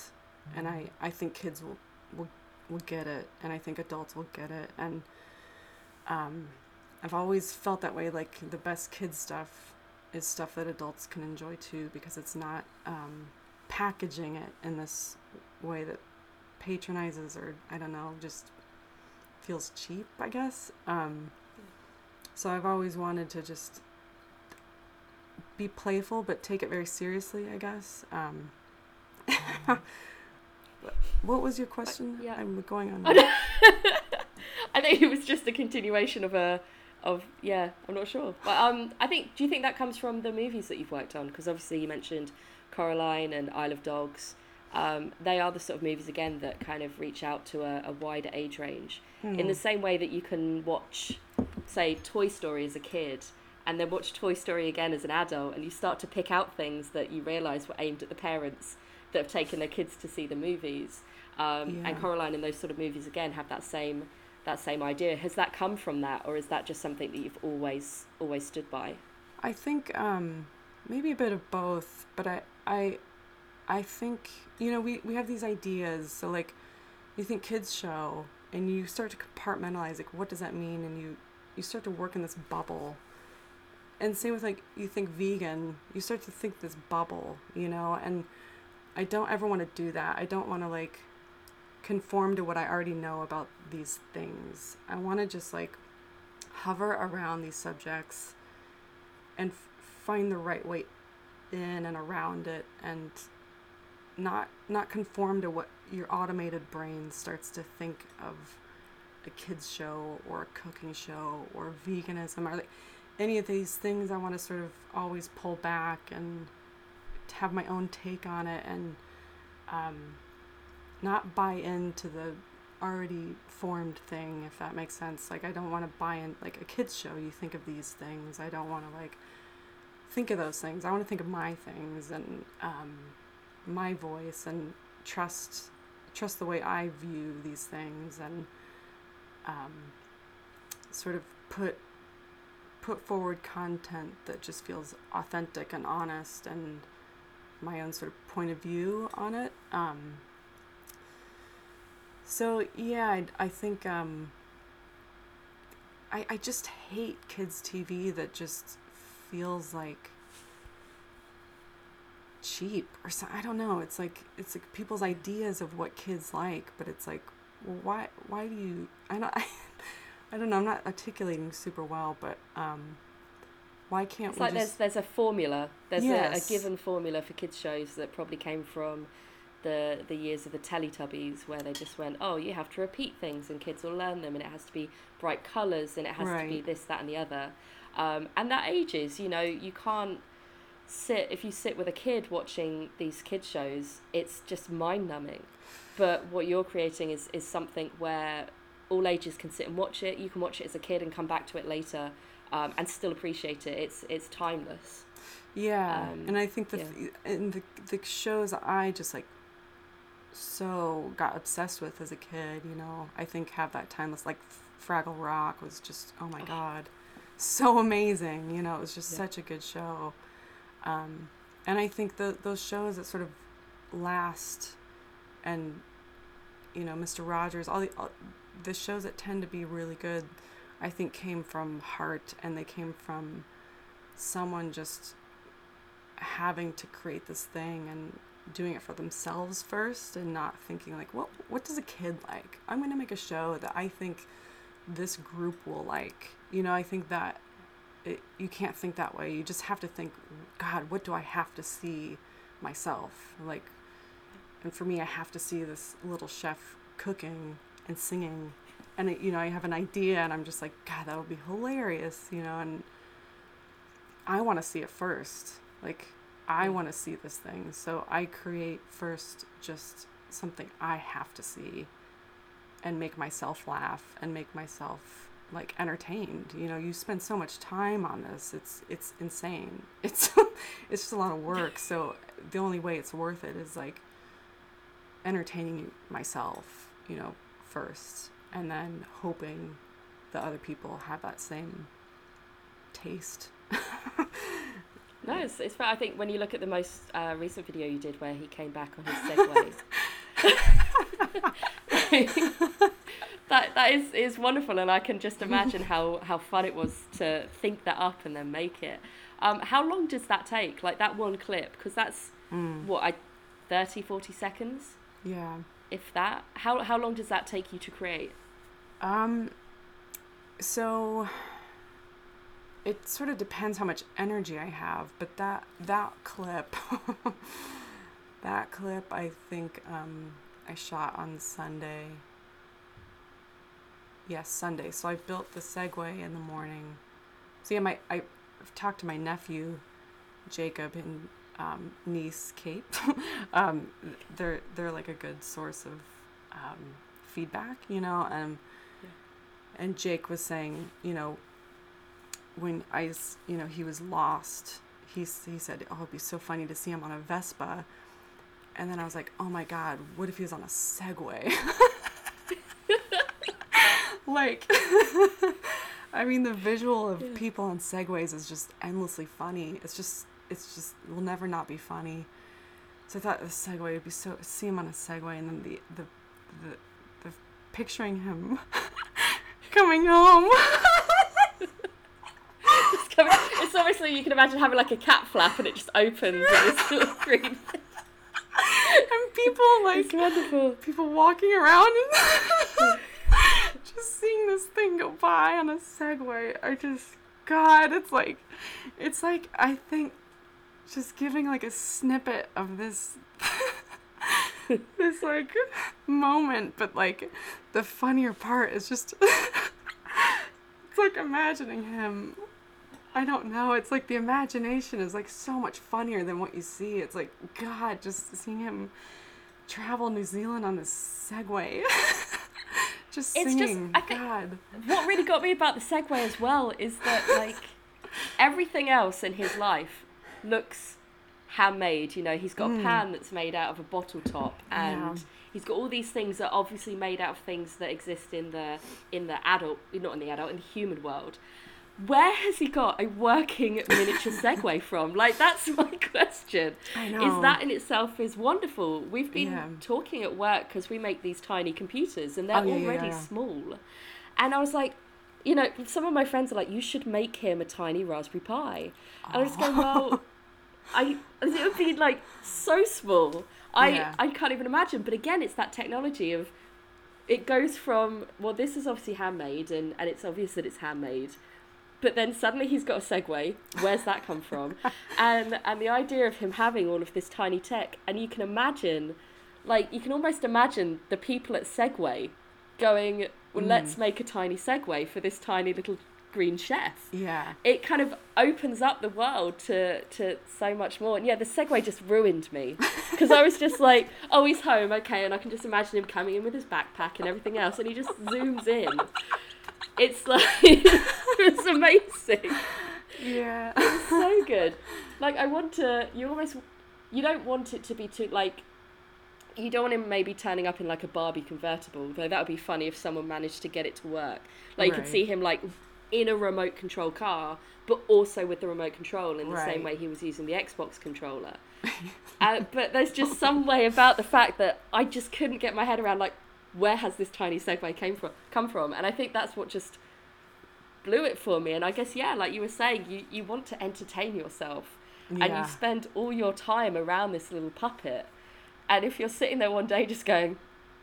and i i think kids will will will get it and i think adults will get it. And um i've always felt that way like the best kids stuff is stuff that adults can enjoy too because it's not um, packaging it in this way that patronizes or I don't know just feels cheap I guess. Um, so I've always wanted to just be playful but take it very seriously I guess. Um, what was your question? yeah. I'm going on I I think it was just a continuation of a of yeah i'm not sure but um i think do you think that comes from the movies that you've worked on because obviously you mentioned coraline and isle of dogs um, they are the sort of movies again that kind of reach out to a, a wider age range in Hmm. the same way that you can watch say toy story as a kid and then watch toy story again as an adult and you start to pick out things that you realize were aimed at the parents that have taken their kids to see the movies um, Yeah. and coraline and those sort of movies again have that same that same idea. Has that come from that or is that just something that you've always always stood by? I think um, maybe a bit of both, but I I I think you know we we have these ideas. So like, you think kids show, and you start to compartmentalize like what does that mean, and you you start to work in this bubble, and same with like you think vegan, you start to think this bubble, you know, and I don't ever want to do that. I don't want to like conform to what I already know about these things. I want to just like hover around these subjects and f- find the right way in and around it and not not conform to what your automated brain starts to think of a kids show or a cooking show or veganism or like any of these things I want to sort of always pull back and have my own take on it and um, not buy into the already formed thing if that makes sense. Like i don't want to buy in like a kids show you think of these things. I don't want to like think of those things. I want to think of my things and um, my voice and trust trust the way i view these things and um, sort of put put forward content that just feels authentic and honest and my own sort of point of view on it. Um, so yeah, I, I think um, I I just hate kids TV that just feels like cheap or so I don't know. It's like it's like people's ideas of what kids like, but it's like well, why why do you I don't I, I don't know. I'm not articulating super well, but um, why can't it's we like just... there's there's a formula. There's Yes. a, a given formula for kids shows that probably came from the the years of the Teletubbies, where they just went, oh, you have to repeat things and kids will learn them, and it has to be bright colours and it has to be this, that, and the other. Um, and that ages. You know, you can't sit if you sit with a kid watching these kids shows. It's just mind numbing. But what you're creating is is something where all ages can sit and watch it. You can watch it as a kid and come back to it later. Um, and still appreciate it. It's it's timeless. Yeah, Um, and I think the yeah. th- in the the shows I just like so got obsessed with as a kid. You know, I think have that timeless like Fraggle Rock was just oh my god, so amazing. You know, it was just Yeah. such a good show. Um, and I think the those shows that sort of last, and you know, Mr. Rogers, all the all, the shows that tend to be really good, I think came from heart and they came from someone just having to create this thing and doing it for themselves first and not thinking like what what does a kid like? I'm going to make a show that i think this group will like. You know i think that it, you can't think that way. You just have to think god what do i have to see myself? Like and for me i have to see this little chef cooking and singing. And it, you know i have an idea and i'm just like god that would be hilarious you know and I want to see it first. Like, I mm. want to see this thing. So I create first just something I have to see and make myself laugh and make myself like entertained. You know, you spend so much time on this. It's it's insane. It's it's just a lot of work. So the only way it's worth it is like entertaining myself, you know, first and then hoping the other people have that same taste. No, it's, it's fair. I think when you look at the most uh, recent video you did where he came back on his Segways. that that is, is wonderful and I can just imagine how, how fun it was to think that up and then make it. Um, how long does that take? Like that one clip? Because that's Mm. what I 30 40 seconds Yeah. if that. How how long does that take you to create? Um so it sort of depends how much energy I have, but that that clip that clip I think um I shot on Sunday. Yes, Sunday. So I built the Segway in the morning. So yeah, my I I've talked to my nephew Jacob and um, niece Kate. um, they're they're like a good source of um, feedback, you know. Um, Yeah. and Jake was saying, you know, when I, you know, he was lost. He he said, "Oh, it'd be so funny to see him on a Vespa." And then I was like, "Oh my God, what if he was on a Segway?" like, I mean, the visual of Yeah. people on Segways is just endlessly funny. It's just, it's just, it will never not be funny. So I thought the Segway would be so, see him on a Segway and then the, the, the, the picturing him coming home. It's, it's almost like you can imagine having like a cat flap and it just opens and this little green. and people like It's wonderful. people walking around and just seeing this thing go by on a Segway. I just, God, it's like, it's like I think just giving like a snippet of this. this like moment but like the funnier part is just it's like imagining him I don't know. It's like the imagination is like so much funnier than what you see. It's like God, just seeing him travel New Zealand on this Segway, just It's just- singing. I think- God, What really got me about the Segway as well is that like everything else in his life looks handmade. You know, he's got a mm. pan that's made out of a bottle top, and Yeah. he's got all these things that are obviously made out of things that exist in the in the adult, not in the adult, in the human world. Where has he got a working miniature Segway from? Like that's my question. I Is that in itself is wonderful? We've been Yeah. talking at work because we make these tiny computers and they're Oh, yeah, already yeah. small. And I was like, you know, some of my friends are like, you should make him a tiny Raspberry Pi. And I was going, well, oh. I it would be like so small. I. I can't even imagine. But again, it's that technology of it goes from well, this is obviously handmade, and and it's obvious that it's handmade. But then suddenly he's got a Segway. Where's that come from? and um, and the idea of him having all of this tiny tech, and you can imagine, like you can almost imagine the people at Segway going, well, mm. let's make a tiny Segway for this tiny little green chef yeah, it kind of opens up the world to to so much more. And yeah, the Segway just ruined me because I was just like, oh, he's home, okay, and I can just imagine him coming in with his backpack and everything else, and he just zooms in. It's like it's amazing, yeah, so good. Like I want to, you almost, you don't want it to be too like. You don't want him maybe turning up in like a Barbie convertible, though that would be funny if someone managed to get it to work. Like you could see him like in a remote control car, but also with the remote control in the same way he was using the Xbox controller. uh, but there's just some way about the fact that I just couldn't get my head around like where has this tiny Segway came from come from, and I think that's what just blew it for me. And I guess yeah, like you were saying, you you want to entertain yourself, and you spend all your time around this little puppet, and if you're sitting there one day just going.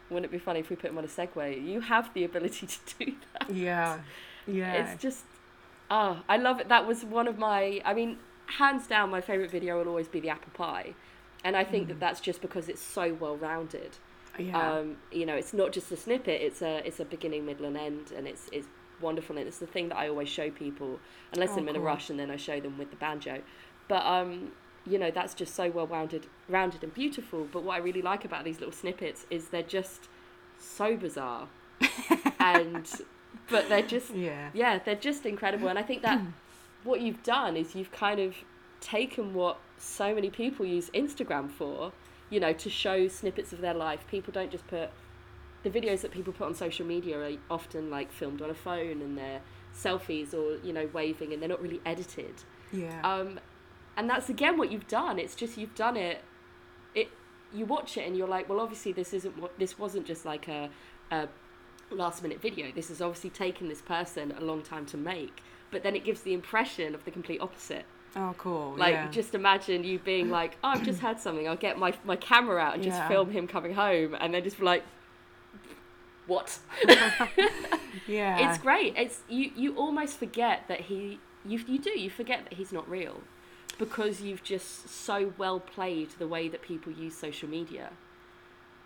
Wouldn't it be funny if we put him on a Segway? You have the ability to do that. yeah, yeah. It's just, oh, I love it. That was one of my, I mean, hands down, my favourite video will always be the apple pie. And I think that hmm. that's just because it's so well rounded. Yeah, Um, you know, it's not just a snippet, it's a, it's a beginning, middle, and end, and it's, it's wonderful. And it's the thing that I always show people, unless Oh, I'm in a rush and then I show them with the banjo. But, um, you know, that's just so well rounded, rounded and beautiful. But what I really like about these little snippets is they're just so bizarre. and, but they're just yeah, yeah, they're just incredible. And I think that what you've done is you've kind of taken what so many people use Instagram for, you know, to show snippets of their life. People don't just put the videos that people put on social media are often like filmed on a phone and they're selfies or, you know, waving and they're not really edited. yeah, Um, and that's again what you've done. It's just you've done it. It you watch it and you're like, well, obviously this isn't what this wasn't just like a, a last minute video. This has obviously taken this person a long time to make. But then it gives the impression of the complete opposite. Oh, cool. Like yeah. just imagine you being like, oh, I've just had something. I'll get my my camera out and just Yeah. film him coming home, and then just be like, what? yeah, It's great. It's you. You almost forget that he. You you do. You forget that he's not real, because you've just so well played the way that people use social media.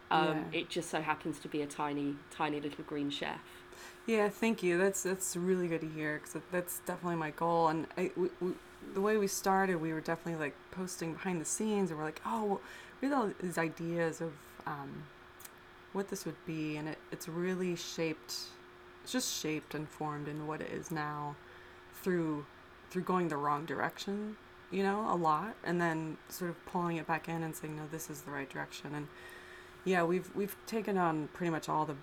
Um, Yeah. It just so happens to be a tiny, tiny little green chef. Yeah, thank you. That's that's really good to hear because that's definitely my goal. And I, we, we, the way we started, we were definitely like posting behind the scenes, and we're like, oh, well, we had all these ideas of um, what this would be, and it, it's really shaped. It's just shaped and formed in what it is now, through through going the wrong direction, you know, a lot, and then sort of pulling it back in and saying, no, this is the right direction. And yeah, we've we've taken on pretty much all the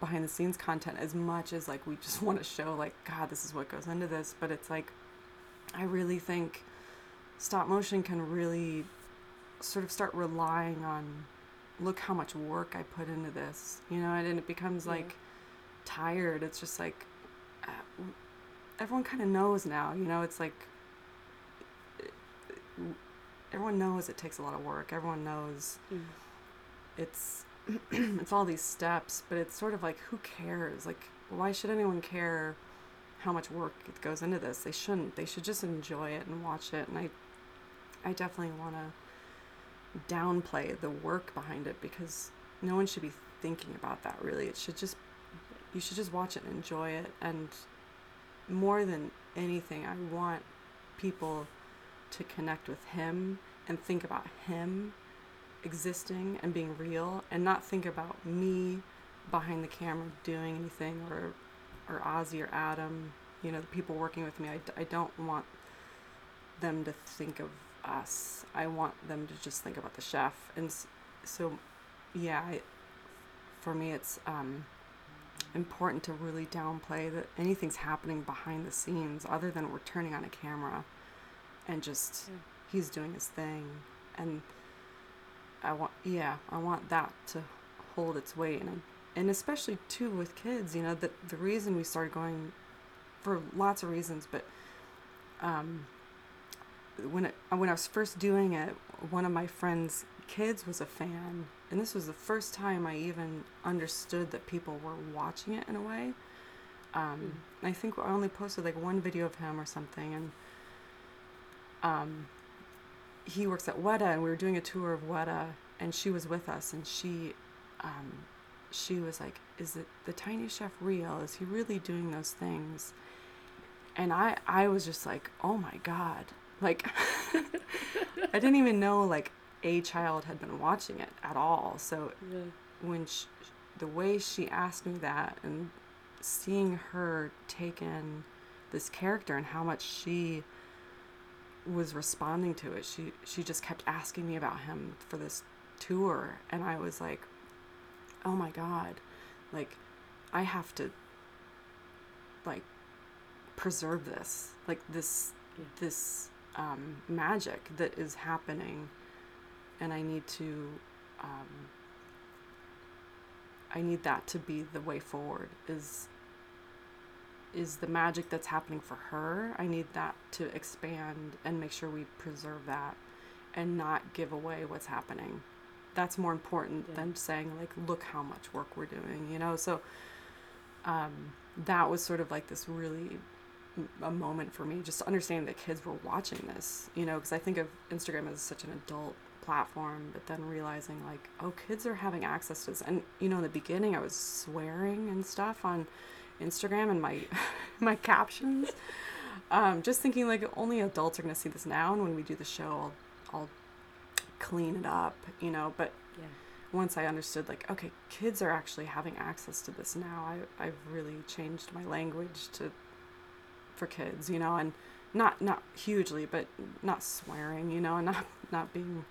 behind the scenes content as much as like we just want to show like god this is what goes into this but it's like i really think stop motion can really sort of start relying on look how much work i put into this you know and, it becomes Yeah. like tired it's just like uh, everyone kind of knows now you know it's like everyone knows it takes a lot of work. Everyone knows mm. it's it's all these steps, but it's sort of like who cares? Like why should anyone care how much work goes into this? They shouldn't. They should just enjoy it and watch it. And I I definitely want to downplay the work behind it because no one should be thinking about that really. It should just you should just watch it and enjoy it and more than anything, I want people to connect with him and think about him existing and being real and not think about me behind the camera doing anything or or Ozzy or Adam, you know, the people working with me. I, I don't want them to think of us. I want them to just think about the chef. And so, yeah, I, for me, it's um, important to really downplay that anything's happening behind the scenes other than we're turning on a camera and just yeah. he's doing his thing and I want yeah I want that to hold its weight and and especially too with kids you know that the reason we started going for lots of reasons but um when it when I was first doing it one of my friends kids was a fan and this was the first time I even understood that people were watching it in a way. Um, mm. I think I only posted like one video of him or something, and um, he works at Weta, and we were doing a tour of Weta, and she was with us, and she, um, she was like, "Is it the tiny chef real? Is he really doing those things?" And I, I was just like, "Oh my god!" Like, I didn't even know like a child had been watching it at all. So yeah. when she, the way she asked me that and seeing her take in this character and how much she was responding to it, she she just kept asking me about him for this tour, and I was like, oh my god, like I have to like preserve this, like this yeah. this um, magic that is happening. And I need to um, I need that to be the way forward is is the magic that's happening for her. I need that to expand and make sure we preserve that and not give away what's happening that's more important yeah. than saying like look how much work we're doing you know so um, that was sort of like this really a moment for me just to understand that kids were watching this you know because i think of instagram as such an adult platform, but then realizing like, oh, kids are having access to this. And you know, in the beginning, I was swearing and stuff on Instagram and my my captions, um, just thinking like only adults are gonna see this now, and when we do the show, I'll I'll clean it up, you know. But yeah. once I understood like, okay, kids are actually having access to this now, I I've really changed my language to for kids, you know, and not not hugely, but not swearing, you know, and not not being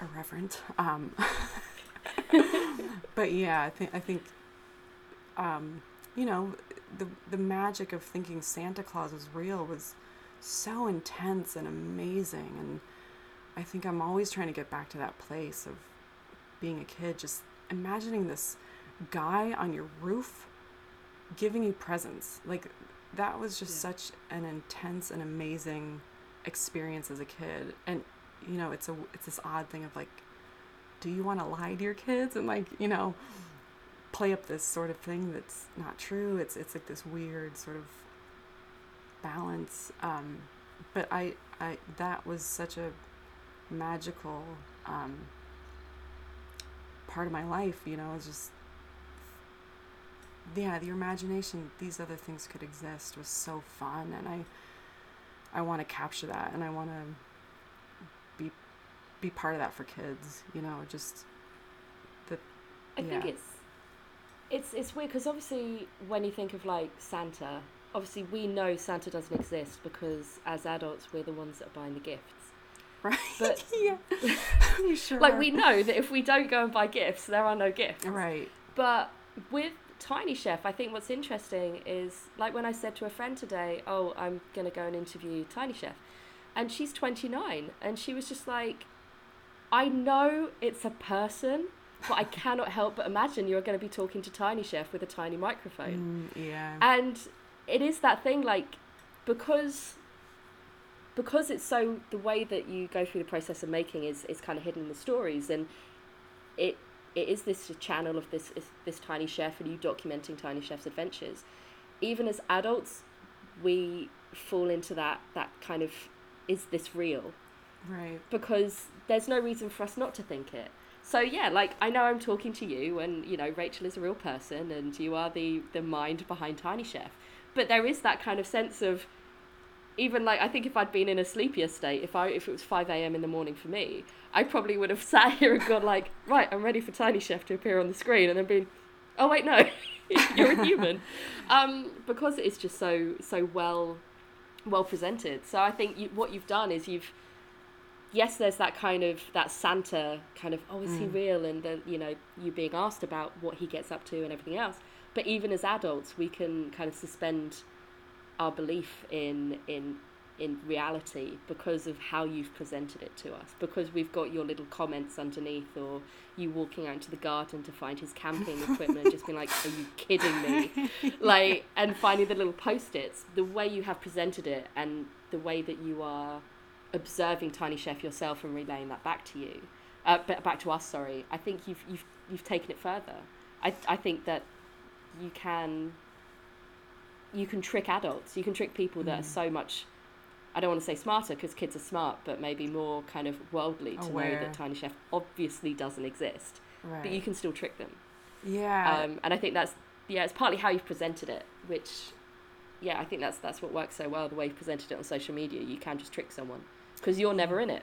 irreverent. Um, but yeah, I think I think um, you know the the magic of thinking Santa Claus was real was so intense and amazing, and I think I'm always trying to get back to that place of being a kid, just imagining this guy on your roof giving you presents. Like that was just yeah. such an intense and amazing experience as a kid. And you know it's a it's this odd thing of like do you want to lie to your kids and like you know play up this sort of thing that's not true? It's it's like this weird sort of balance. Um, but i i that was such a magical um, part of my life you know it's just yeah the imagination these other things could exist was so fun and i i want to capture that and i want to be part of that for kids. You know, just the. I yeah. think it's it's it's weird because obviously when you think of like Santa, obviously we know Santa doesn't exist because as adults we're the ones that are buying the gifts. Right. But yeah, sure. Like we know that if we don't go and buy gifts, there are no gifts. Right. But with Tiny Chef, I think what's interesting is like when I said to a friend today, "Oh, I'm gonna go and interview Tiny Chef," and she's 29, and she was just like, I know it's a person, but I cannot help but imagine you're going to be talking to Tiny Chef with a tiny microphone. Mm, yeah. And it is that thing, like, because because it's so the way that you go through the process of making is is kind of hidden in the stories and it it is this channel of this this tiny chef and you documenting tiny chef's adventures. Even as adults we fall into that that kind of is this real? Right. Because there's no reason for us not to think it. So yeah like i know i'm talking to you and you know rachel is a real person and you are the the mind behind tiny chef but there is that kind of sense of even like I think if I'd been in a sleepier state, if I if it was five a.m. in the morning for me, I probably would have sat here and gone like, right, I'm ready for Tiny Chef to appear on the screen, and then been, oh wait, no, you're a human, um, because it's just so so well well presented. So I think you, what you've done is you've yes, there's that kind of that Santa kind of oh is mm. he real, and then you know you being asked about what he gets up to and everything else. But even as adults, we can kind of suspend our belief in in in reality because of how you've presented it to us. Because we've got your little comments underneath or you walking out into the garden to find his camping equipment and just being like are you kidding me? Like and finding the little post-its the way you have presented it and the way that you are observing tiny chef yourself and relaying that back to you uh, back to us sorry i think you've you've you've taken it further. I i think that you can you can trick adults. You can trick people that mm. are so much. I don't want to say smarter because kids are smart, but maybe more kind of worldly to Aware. know that Tiny Chef obviously doesn't exist. Right. But you can still trick them. Yeah. Um, and I think that's yeah, it's partly how you've presented it, which yeah, I think that's that's what works so well. The way you've presented it on social media, you can just trick someone because you're never in it.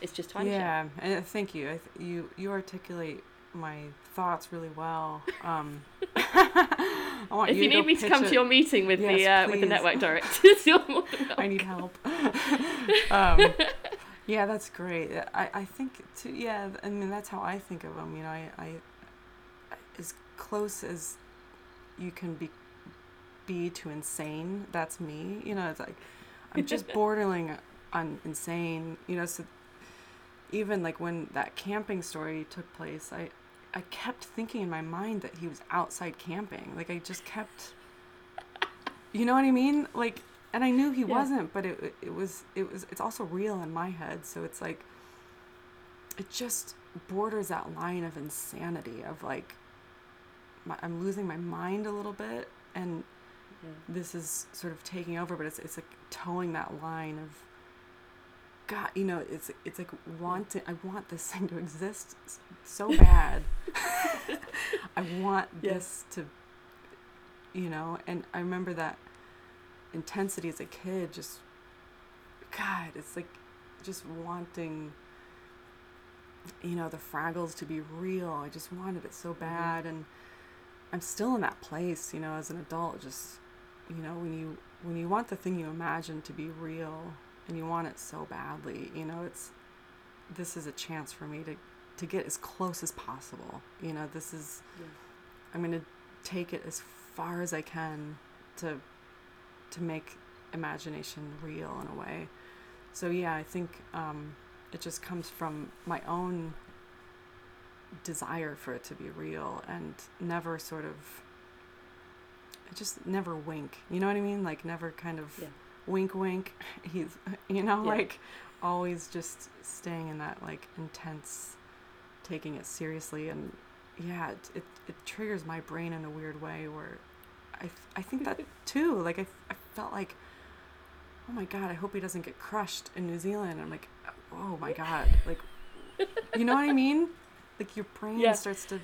It's just Tiny yeah, Chef. Yeah, and thank you. I th- you you articulate my thoughts really well. Um, if you, you need me to come it. to your meeting with yes, the uh, with the network directors, you're more than I need help. um, yeah, that's great. I, I think to yeah, I mean that's how I think of them. You know, I, I as close as you can be be to insane. That's me. You know, it's like I'm just bordering on insane. You know, so even like when that camping story took place, I I kept thinking in my mind that he was outside camping. Like I just kept You know what I mean? Like and I knew he yeah. wasn't, but it it was it was it's also real in my head, so it's like it just borders that line of insanity of like my, I'm losing my mind a little bit and yeah. this is sort of taking over, but it's it's like toeing that line of God, you know, it's it's like wanting. I want this thing to exist so bad. I want yes. this to, you know, and I remember that intensity as a kid. Just, God, it's like just wanting, you know, the Fraggles to be real. I just wanted it so mm-hmm. bad, mm-hmm. and I'm still in that place, you know, as an adult. Just, you know, when you when you want the thing you imagine to be real and you want it so badly, you know, it's this is a chance for me to to get as close as possible. You know, this is yeah. I'm going to take it as far as I can to to make imagination real in a way. So yeah, I think um, it just comes from my own desire for it to be real and never sort of I just never wink. You know what I mean? Like never kind of yeah wink wink. He's you know yeah. like always just staying in that like intense taking it seriously. And yeah it, it, it triggers my brain in a weird way where I, I think that too. Like I, I felt like oh my god i hope he doesn't get crushed in new zealand. I'm like oh, oh my god. Like you know what i mean? Like your brain yeah. starts to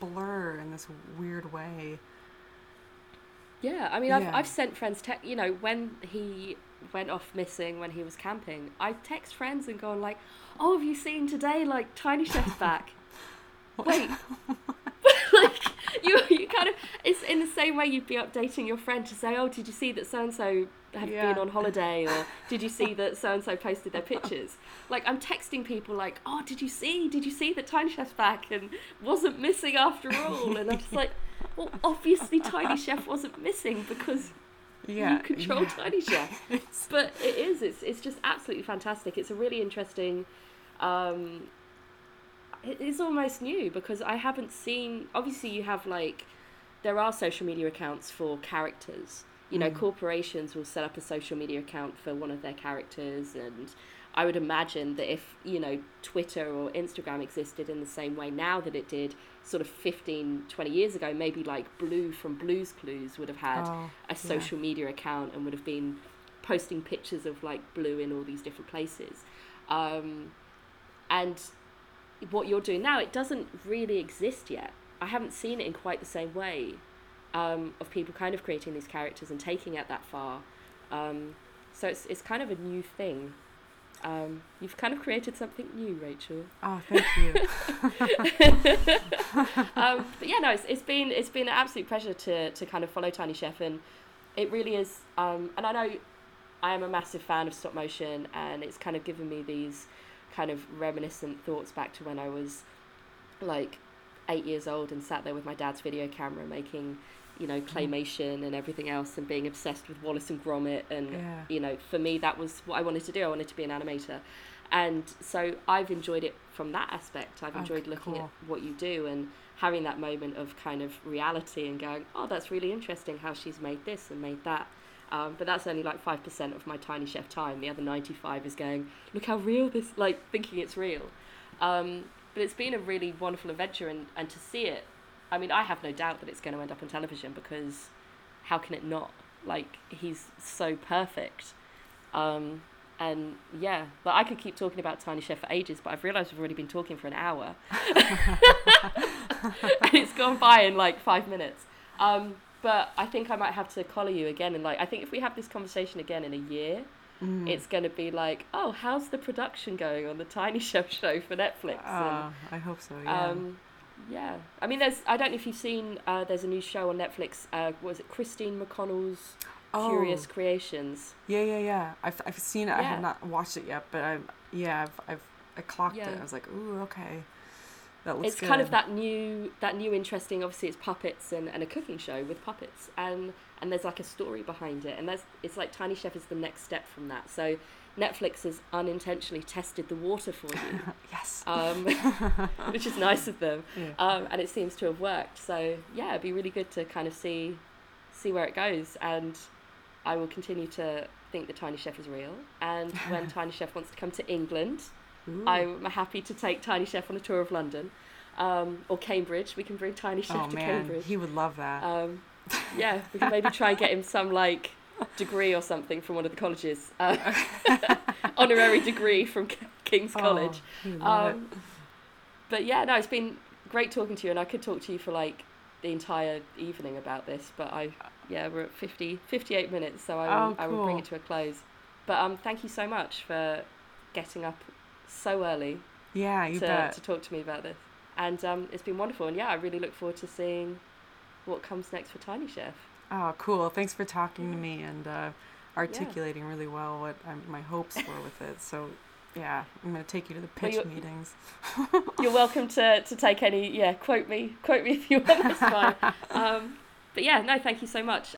blur in this weird way yeah, I mean, I've, I've sent friends, te- you know, when he went off missing when he was camping, I text friends and gone like, "Oh, have you seen today? Like Tiny Chef's back." Wait, like you, you kind of it's in the same way you'd be updating your friend to say, "Oh, did you see that so and so have yeah. been on holiday?" or "Did you see that so and so posted their pictures?" Like I'm texting people like, "Oh, did you see? Did you see that Tiny Chef's back and wasn't missing after all?" And I'm just like well, obviously Tiny Chef wasn't missing because yeah, you control yeah. Tiny Chef. but it is. It's it's just absolutely fantastic. It's a really interesting. Um, it is almost new because I haven't seen. Obviously, you have like there are social media accounts for characters You know, mm. corporations will set up a social media account for one of their characters and I would imagine that if, you know, Twitter or Instagram existed in the same way now that it did sort of 15, 20 years ago, maybe like Blue from Blues Clues would have had oh, a social yeah. media account and would have been posting pictures of like Blue in all these different places. Um, and what you're doing now, it doesn't really exist yet. I haven't seen it in quite the same way um, of people kind of creating these characters and taking it that far. Um, so it's, it's kind of a new thing. Um, you've kind of created something new, Rachel. Oh, thank you. um, but yeah, no, it's, it's been it's been an absolute pleasure to to kind of follow Tiny Chef, and it really is. Um, and I know I am a massive fan of stop motion, and it's kind of given me these kind of reminiscent thoughts back to when I was like eight years old and sat there with my dad's video camera making you know mm-hmm. claymation and everything else and being obsessed with Wallace and Gromit and yeah. you know for me that was what I wanted to do I wanted to be an animator and so I've enjoyed it from that aspect I've enjoyed oh, looking cool. at what you do and having that moment of kind of reality and going oh that's really interesting how she's made this and made that um, but that's only like 5% of my tiny chef time the other 95 is going look how real this like thinking it's real um, but it's been a really wonderful adventure and, and to see it I mean, I have no doubt that it's going to end up on television because how can it not? Like, he's so perfect. Um, and yeah, but I could keep talking about Tiny Chef for ages, but I've realised we've already been talking for an hour. and it's gone by in like five minutes. Um, but I think I might have to collar you again. And like, I think if we have this conversation again in a year, mm. it's going to be like, oh, how's the production going on the Tiny Chef show for Netflix? Uh, and, I hope so, yeah. Um, yeah, I mean, there's. I don't know if you've seen. Uh, there's a new show on Netflix. Uh, was it Christine McConnell's oh. Curious Creations? Yeah, yeah, yeah. I've I've seen it. Yeah. I have not watched it yet, but I'm. yeah, I've I've I clocked yeah. it. I was like, ooh, okay. That looks it's good. kind of that new that new interesting. Obviously, it's puppets and, and a cooking show with puppets, and and there's like a story behind it, and there's it's like Tiny Chef is the next step from that. So Netflix has unintentionally tested the water for you. yes. Um, which is nice of them. Yeah. Um, and it seems to have worked. So yeah, it'd be really good to kind of see see where it goes. And I will continue to think that Tiny Chef is real. And when Tiny Chef wants to come to England, Ooh. I'm happy to take Tiny Chef on a tour of London. Um, or Cambridge. We can bring Tiny Chef oh, to man. Cambridge. He would love that. Um, yeah, we can maybe try and get him some like degree or something from one of the colleges. Uh, honorary degree from King's oh, College. Um, but yeah, no, it's been great talking to you, and I could talk to you for like the entire evening about this, but I, yeah, we're at 50, 58 minutes, so I will, oh, cool. I will bring it to a close. But um, thank you so much for getting up so early. Yeah, you to, bet. to talk to me about this, and um, it's been wonderful. And yeah, I really look forward to seeing what comes next for Tiny Chef. Oh, cool. Thanks for talking to me and uh, articulating yeah. really well what I'm, my hopes were with it. So, yeah, I'm going to take you to the pitch well, you're, meetings. you're welcome to, to take any, yeah, quote me, quote me if you want, that's fine. Um, but yeah, no, thank you so much.